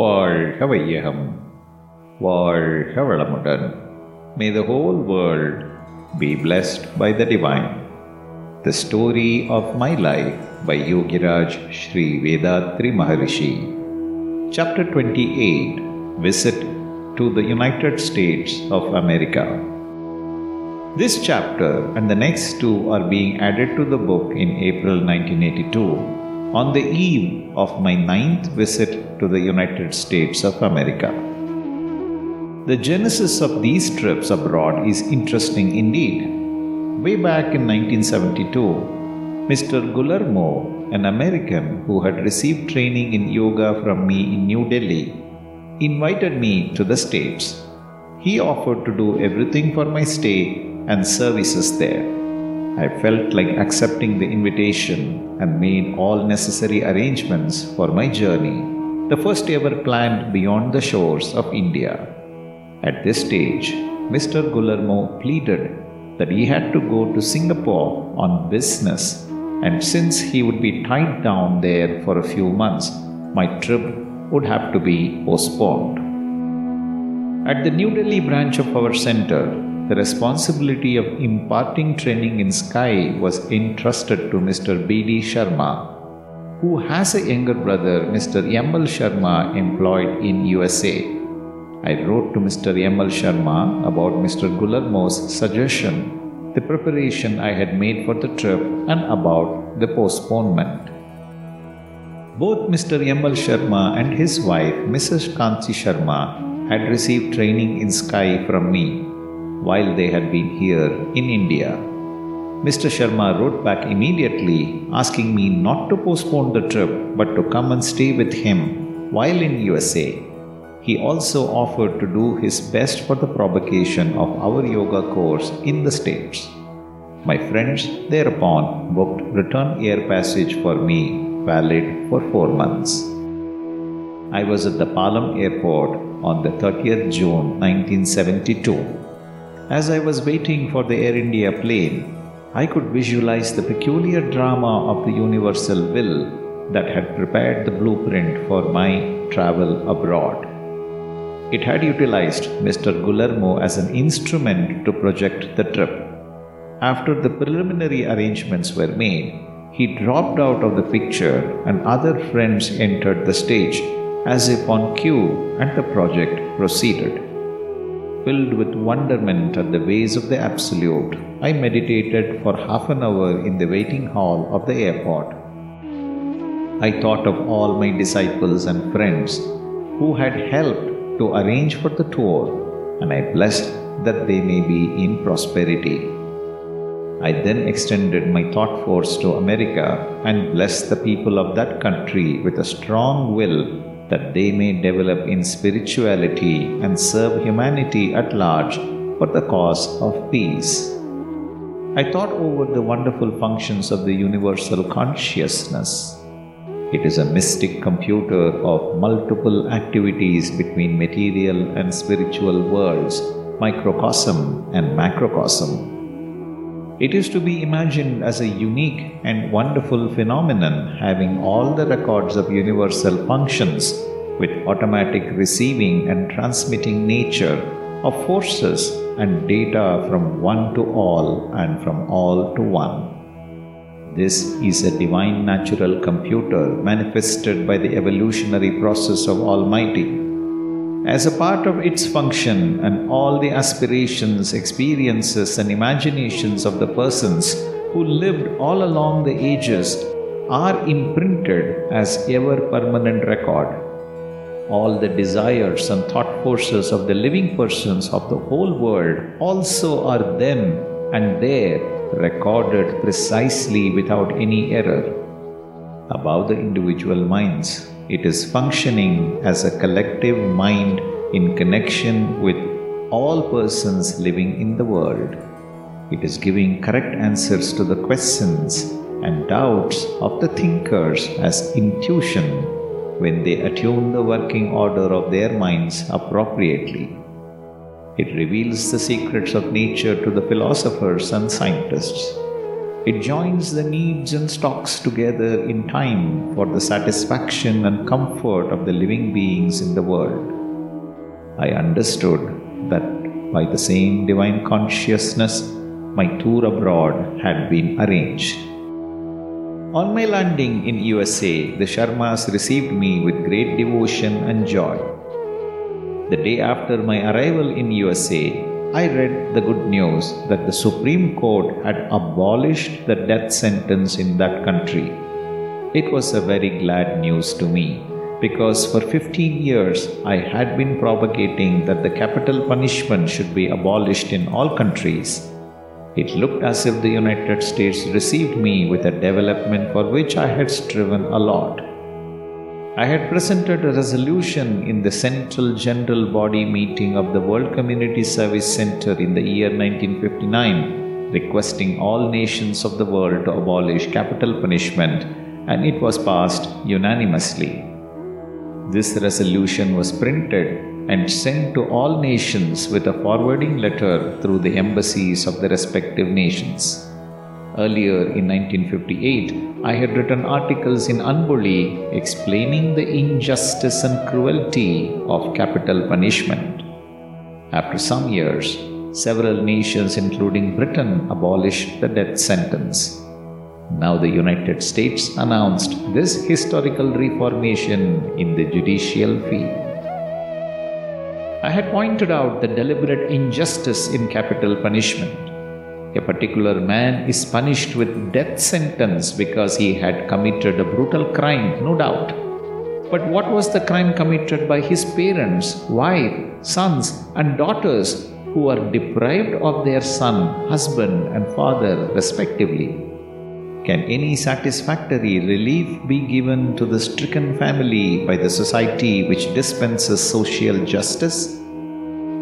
வாழ்க வையகம் வாழ்க வளமுடன் May the whole world be blessed by the divine. The story of my life by Yogiraj Sri Vethathiri Maharishi. Chapter 28 Visit to the United States of America. This chapter and the next two are being added to the book in April 1982 on the eve of my ninth visit to the United States of America. The genesis of these trips abroad is interesting indeed. Way back in 1972, Mr. Guillermo, an American who had received training in yoga from me in New Delhi, invited me to the States. He offered to do everything for my stay and services there. I felt like accepting the invitation and made all necessary arrangements for my journey, the first ever planned beyond the shores of India. At this stage, Mr. Guillermo pleaded that he had to go to Singapore on business, and since he would be tied down there for a few months, my trip would have to be postponed. At the New Delhi branch of our center, the responsibility of imparting training in Sky was entrusted to Mr. B.D. Sharma, who has a younger brother, Mr. M.L. Sharma, employed in USA. I wrote to Mr. M.L. Sharma about Mr. Guillermo's suggestion, the preparation I had made for the trip, and about the postponement. Both Mr. M.L. Sharma and his wife, Mrs. Kanchi Sharma, had received training in Sky from me while they had been here in India. Mr. Sharma wrote back immediately asking me not to postpone the trip but to come and stay with him while in USA. He also offered to do his best for the propagation of our yoga course in the States. My friends thereupon booked return air passage for me, valid for four months. I was at the Palam airport on the 30th June 1972. As I was waiting for the Air India plane, I could visualize the peculiar drama of the universal will that had prepared the blueprint for my travel abroad. It had utilized Mr. Guillermo as an instrument to project the trip. After the preliminary arrangements were made, he dropped out of the picture and other friends entered the stage as if on cue and the project proceeded. Filled with wonderment at the ways of the Absolute, I meditated for half an hour in the waiting hall of the airport. I thought of all my disciples and friends who had helped to arrange for the tour, and I blessed that they may be in prosperity. I then extended my thought force to America and blessed the people of that country with a strong will that they may develop in spirituality and serve humanity at large for the cause of peace. I thought over the wonderful functions of the universal consciousness. It is a mystic computer of multiple activities between material and spiritual worlds, microcosm and macrocosm. It is to be imagined as a unique and wonderful phenomenon having all the records of universal functions with automatic receiving and transmitting nature of forces and data from one to all and from all to one. This is a divine natural computer manifested by the evolutionary process of Almighty. As a part of its function and all the aspirations, experiences, and imaginations of the persons who lived all along the ages are imprinted as ever permanent record. All the desires and thought forces of the living persons of the whole world also are then and there recorded precisely without any error. Above the individual minds, it is functioning as a collective mind in connection with all persons living in the world. It is giving correct answers to the questions and doubts of the thinkers as intuition when they attune the working order of their minds appropriately. It reveals the secrets of nature to the philosophers and scientists. It joins the needs and stocks together in time for the satisfaction and comfort of the living beings in the world. I understood that by the same divine consciousness, my tour abroad had been arranged. On my landing in USA, the Sharmas received me with great devotion and joy. The day after my arrival in USA, I read the good news that the Supreme Court had abolished the death sentence in that country. It was a very glad news to me because for 15 years I had been propagating that the capital punishment should be abolished in all countries. It looked as if the United States received me with a development for which I had striven a lot. I had presented a resolution in the Central General Body meeting of the World Community Service Center in the year 1959, requesting all nations of the world to abolish capital punishment, and it was passed unanimously. This resolution was printed and sent to all nations with a forwarding letter through the embassies of the respective nations. Earlier in 1958, I had written articles in Anboli explaining the injustice and cruelty of capital punishment. After some years, several nations, including Britain, abolished the death sentence. Now, the United States announced this historical reformation in the judicial field. I had pointed out the deliberate injustice in capital punishment. A particular man is punished with death sentence because he had committed a brutal crime, no doubt. But what was the crime committed by his parents, wife, sons, and daughters who are deprived of their son, husband, and father, respectively? Can any satisfactory relief be given to the stricken family by the society which dispenses social justice?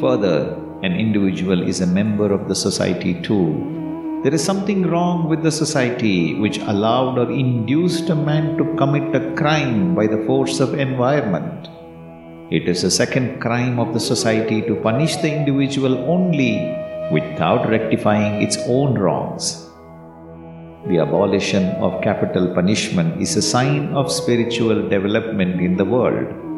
Further, an individual is a member of the society too. There is something wrong with the society which allowed or induced a man to commit a crime by the force of environment. It is a second crime of the society to punish the individual only without rectifying its own wrongs. The abolition of capital punishment is a sign of spiritual development in the world.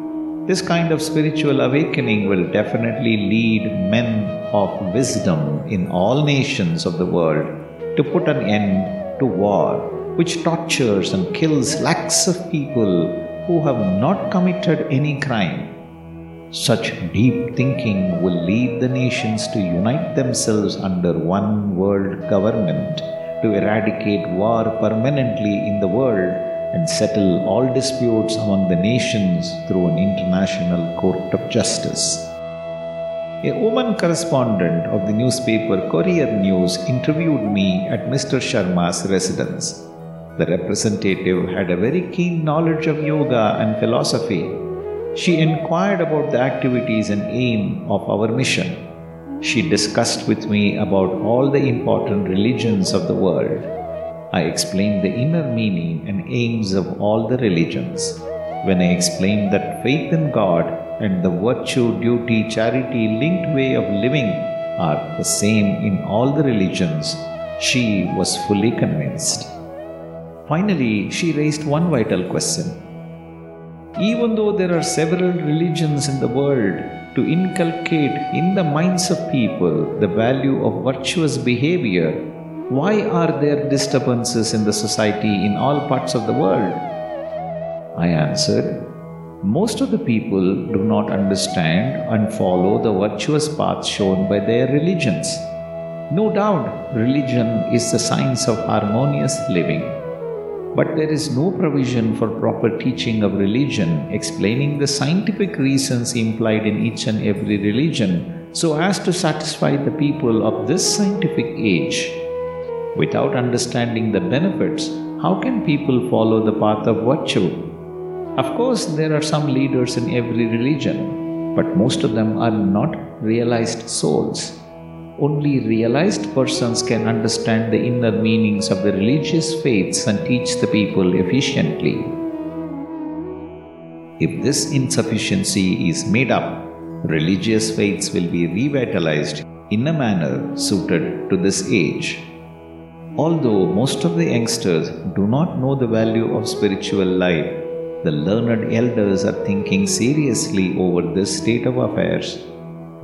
This kind of spiritual awakening will definitely lead men of wisdom in all nations of the world to put an end to war, which tortures and kills lakhs of people who have not committed any crime. Such deep thinking will lead the nations to unite themselves under one world government to eradicate war permanently in the world and settle all disputes among the nations through an international court of justice. A woman correspondent of the newspaper Courier News interviewed me at Mr. Sharma's residence. The representative had a very keen knowledge of yoga and philosophy. She inquired about the activities and aim of our mission. She discussed with me about all the important religions of the world. I explained the inner meaning and aims of all the religions. When I explained that faith in God and the virtue, duty, charity linked way of living are the same in all the religions, she was fully convinced. Finally, she raised one vital question. Even though there are several religions in the world, to inculcate in the minds of people the value of virtuous behavior why are there disturbances in the society in all parts of the world? I answered, Most of the people do not understand and follow the virtuous path shown by their religions. No doubt, religion is the science of harmonious living. But there is no provision for proper teaching of religion, explaining the scientific reasons implied in each and every religion, so as to satisfy the people of this scientific age. Without understanding the benefits, how can people follow the path of virtue? Of course, there are some leaders in every religion, but most of them are not realized souls. Only realized persons can understand the inner meanings of the religious faiths and teach the people efficiently. If this insufficiency is made up, religious faiths will be revitalized in a manner suited to this age. Although most of the youngsters do not know the value of spiritual life, the learned elders are thinking seriously over this state of affairs.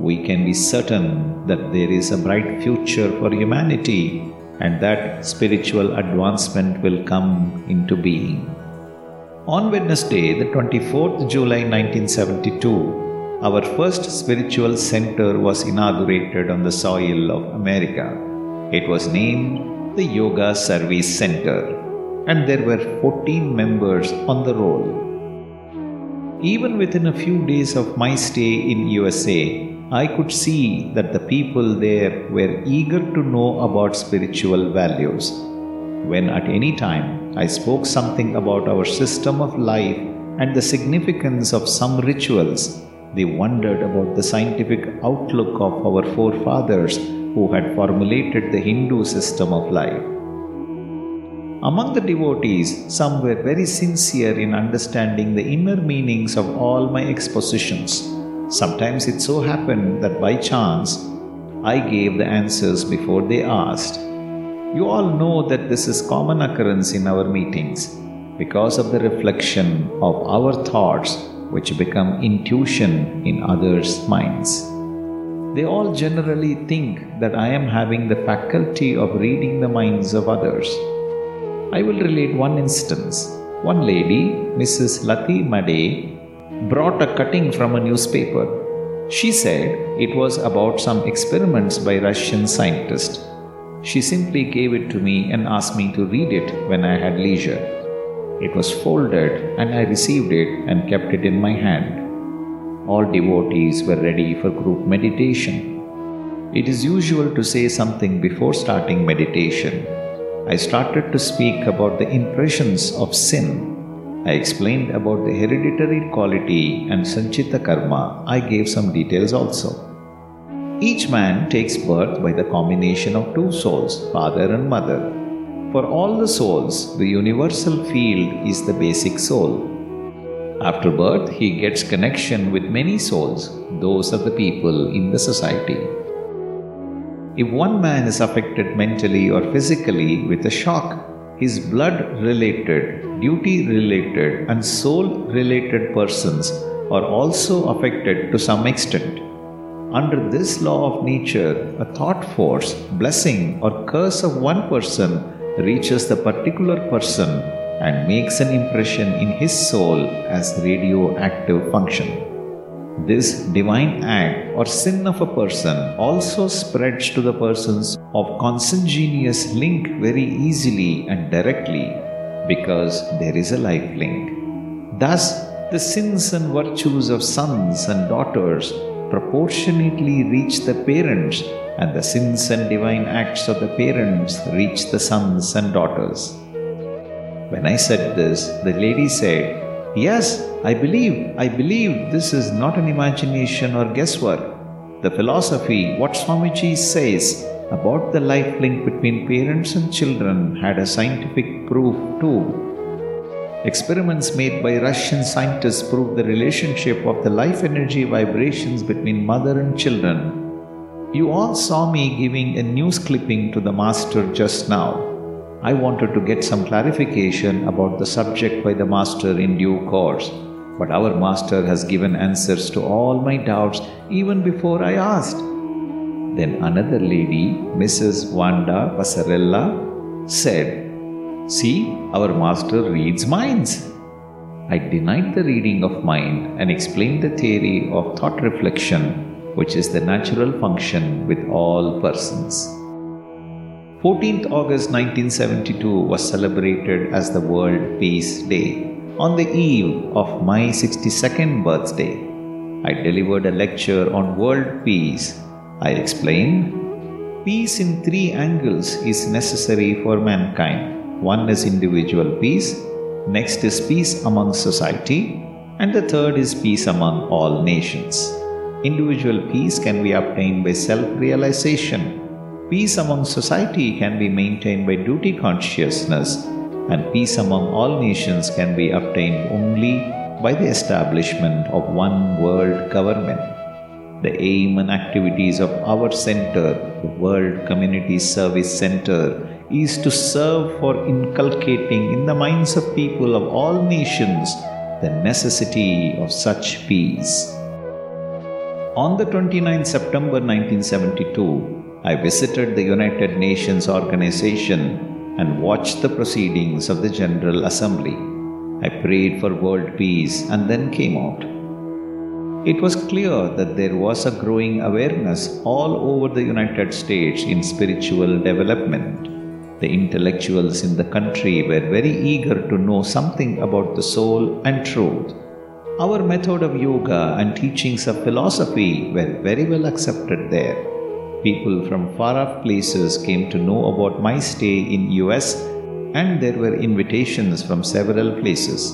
We can be certain that there is a bright future for humanity and that spiritual advancement will come into being. On Wednesday, the 24th July 1972, our first spiritual center was inaugurated on the soil of America. It was named the Yoga Service Center, and there were 14 members on the roll. Even within a few days of my stay in USA, I could see that the people there were eager to know about spiritual values. When at any time I spoke something about our system of life and the significance of some rituals. They wondered about the scientific outlook of our forefathers who had formulated the Hindu system of life. Among the devotees, some were very sincere in understanding the inner meanings of all my expositions. Sometimes it so happened that by chance I gave the answers before they asked. You all know that this is common occurrence in our meetings because of the reflection of our thoughts which become intuition in others' minds. They all generally think that I am having the faculty of reading the minds of others. I will relate one instance. One lady, Mrs. Lati Made, brought a cutting from a newspaper. She said it was about some experiments by Russian scientists she simply gave it to me and asked me to read it when I had leisure. It was folded and I received it and kept it in my hand. All devotees were ready for group meditation. It is usual to say something before starting meditation. I started to speak about the impressions of sin. I explained about the hereditary quality and Sanchita Karma. I gave some details also. Each man takes birth by the combination of two souls, father and mother. For all the souls, the universal field is the basic soul. After birth, he gets connection with many souls, those of the people in the society. If one man is affected mentally or physically with a shock, his blood related, duty related, and soul related persons are also affected to some extent. Under this law of nature, a thought force, blessing, or curse of one person reaches the particular person and makes an impression in his soul as radioactive function. This divine act or sin of a person also spreads to the persons of consanguineous link very easily and directly because there is a life link. Thus, the sins and virtues of sons and daughters proportionately reach the parents, and the sins and divine acts of the parents reach the sons and daughters. When I said this, the lady said, Yes, I believe, I believe this is not an imagination or guesswork. The philosophy, what Swamiji says about the life link between parents and children, had a scientific proof too. Experiments made by Russian scientists prove the relationship of the life energy vibrations between mother and children. You all saw me giving a news clipping to the master just now. I wanted to get some clarification about the subject by the master in due course, but our master has given answers to all my doubts even before I asked. Then another lady, Mrs. Wanda Passarella, said, See, our master reads minds. I denied the reading of mind and explained the theory of thought reflection, which is the natural function with all persons. 14th August 1972 was celebrated as the World Peace Day. On the eve of my 62nd birthday, I delivered a lecture on world peace. I explained peace in three angles is necessary for mankind one is individual peace, next is peace among society, and the third is peace among all nations. Individual peace can be obtained by self realization. Peace among society can be maintained by duty consciousness, and peace among all nations can be obtained only by the establishment of one world government. The aim and activities of our center, the World Community Service Center, is to serve for inculcating in the minds of people of all nations the necessity of such peace. On the 29th September 1972, I visited the United Nations organization and watched the proceedings of the General Assembly. I prayed for world peace and then came out. It was clear that there was a growing awareness all over the United States in spiritual development. The intellectuals in the country were very eager to know something about the soul and truth. Our method of yoga and teachings of philosophy were very well accepted there. People from far off places came to know about my stay in US and there were invitations from several places.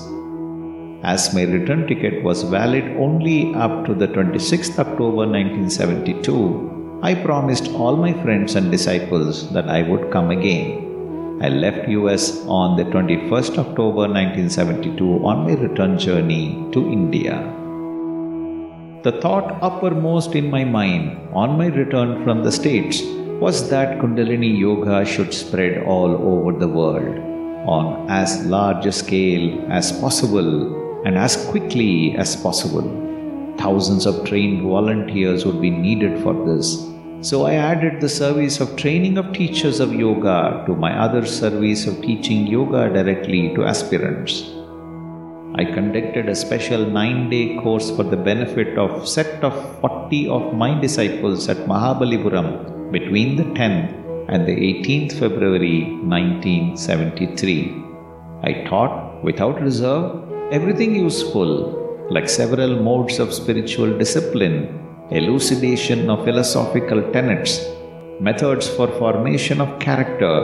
As my return ticket was valid only up to the 26th October 1972, I promised all my friends and disciples that I would come again. I left US on the 21st October 1972 on my return journey to India. The thought uppermost in my mind on my return from the States was that Kundalini Yoga should spread all over the world on as large a scale as possible and as quickly as possible. Thousands of trained volunteers would be needed for this. So I added the service of training of teachers of yoga to my other service of teaching yoga directly to aspirants. I conducted a special nine day course for the benefit of a set of 40 of my disciples at Mahabalipuram between the 10th and the 18th February 1973. I taught without reserve everything useful like several modes of spiritual discipline, elucidation of philosophical tenets, methods for formation of character,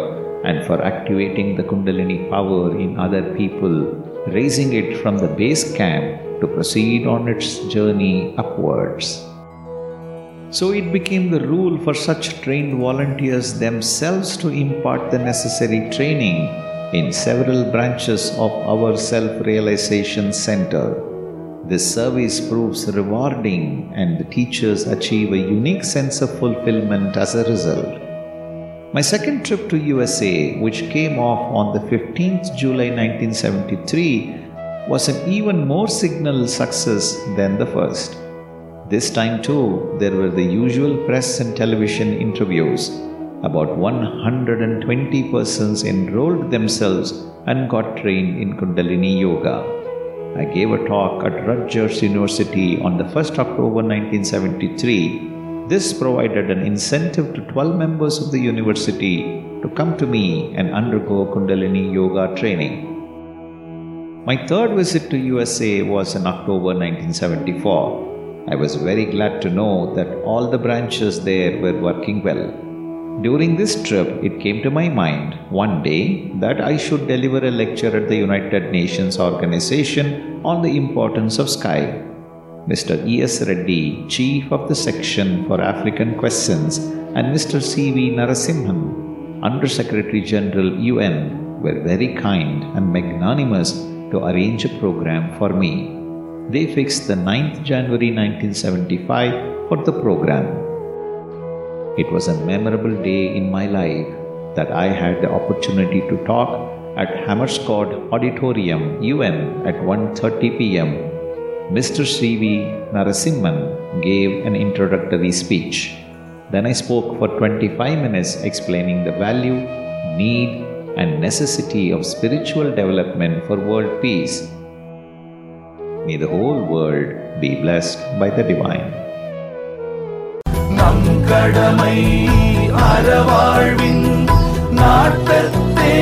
and for activating the Kundalini power in other people, raising it from the base camp to proceed on its journey upwards. So it became the rule for such trained volunteers themselves to impart the necessary training in several branches of our self realization center. This service proves rewarding and the teachers achieve a unique sense of fulfillment as a result. My second trip to USA, which came off on the 15th July 1973, was an even more signal success than the first. This time too, there were the usual press and television interviews. About 120 persons enrolled themselves and got trained in Kundalini Yoga. I gave a talk at Rutgers University on the 1st October 1973. This provided an incentive to 12 members of the university to come to me and undergo Kundalini Yoga training. My third visit to USA was in October 1974. I was very glad to know that all the branches there were working well. During this trip, it came to my mind one day that I should deliver a lecture at the United Nations organization on the importance of sky. Mr. E.S. Reddy, Chief of the Section for African Questions, and Mr. C.V. Narasimhan, Under Secretary General UN, were very kind and magnanimous to arrange a program for me. They fixed the 9th January 1975 for the program. It was a memorable day in my life that I had the opportunity to talk at Hammarskjöld Auditorium, UN at 1:30 p.m. Mr. C.V. Narasimhan gave an introductory speech. Then I spoke for 25 minutes explaining the value, need, and necessity of spiritual development for world peace. May the whole world be blessed by the divine. நம் கடமை அறவாழ்வின் நாட்டத்தே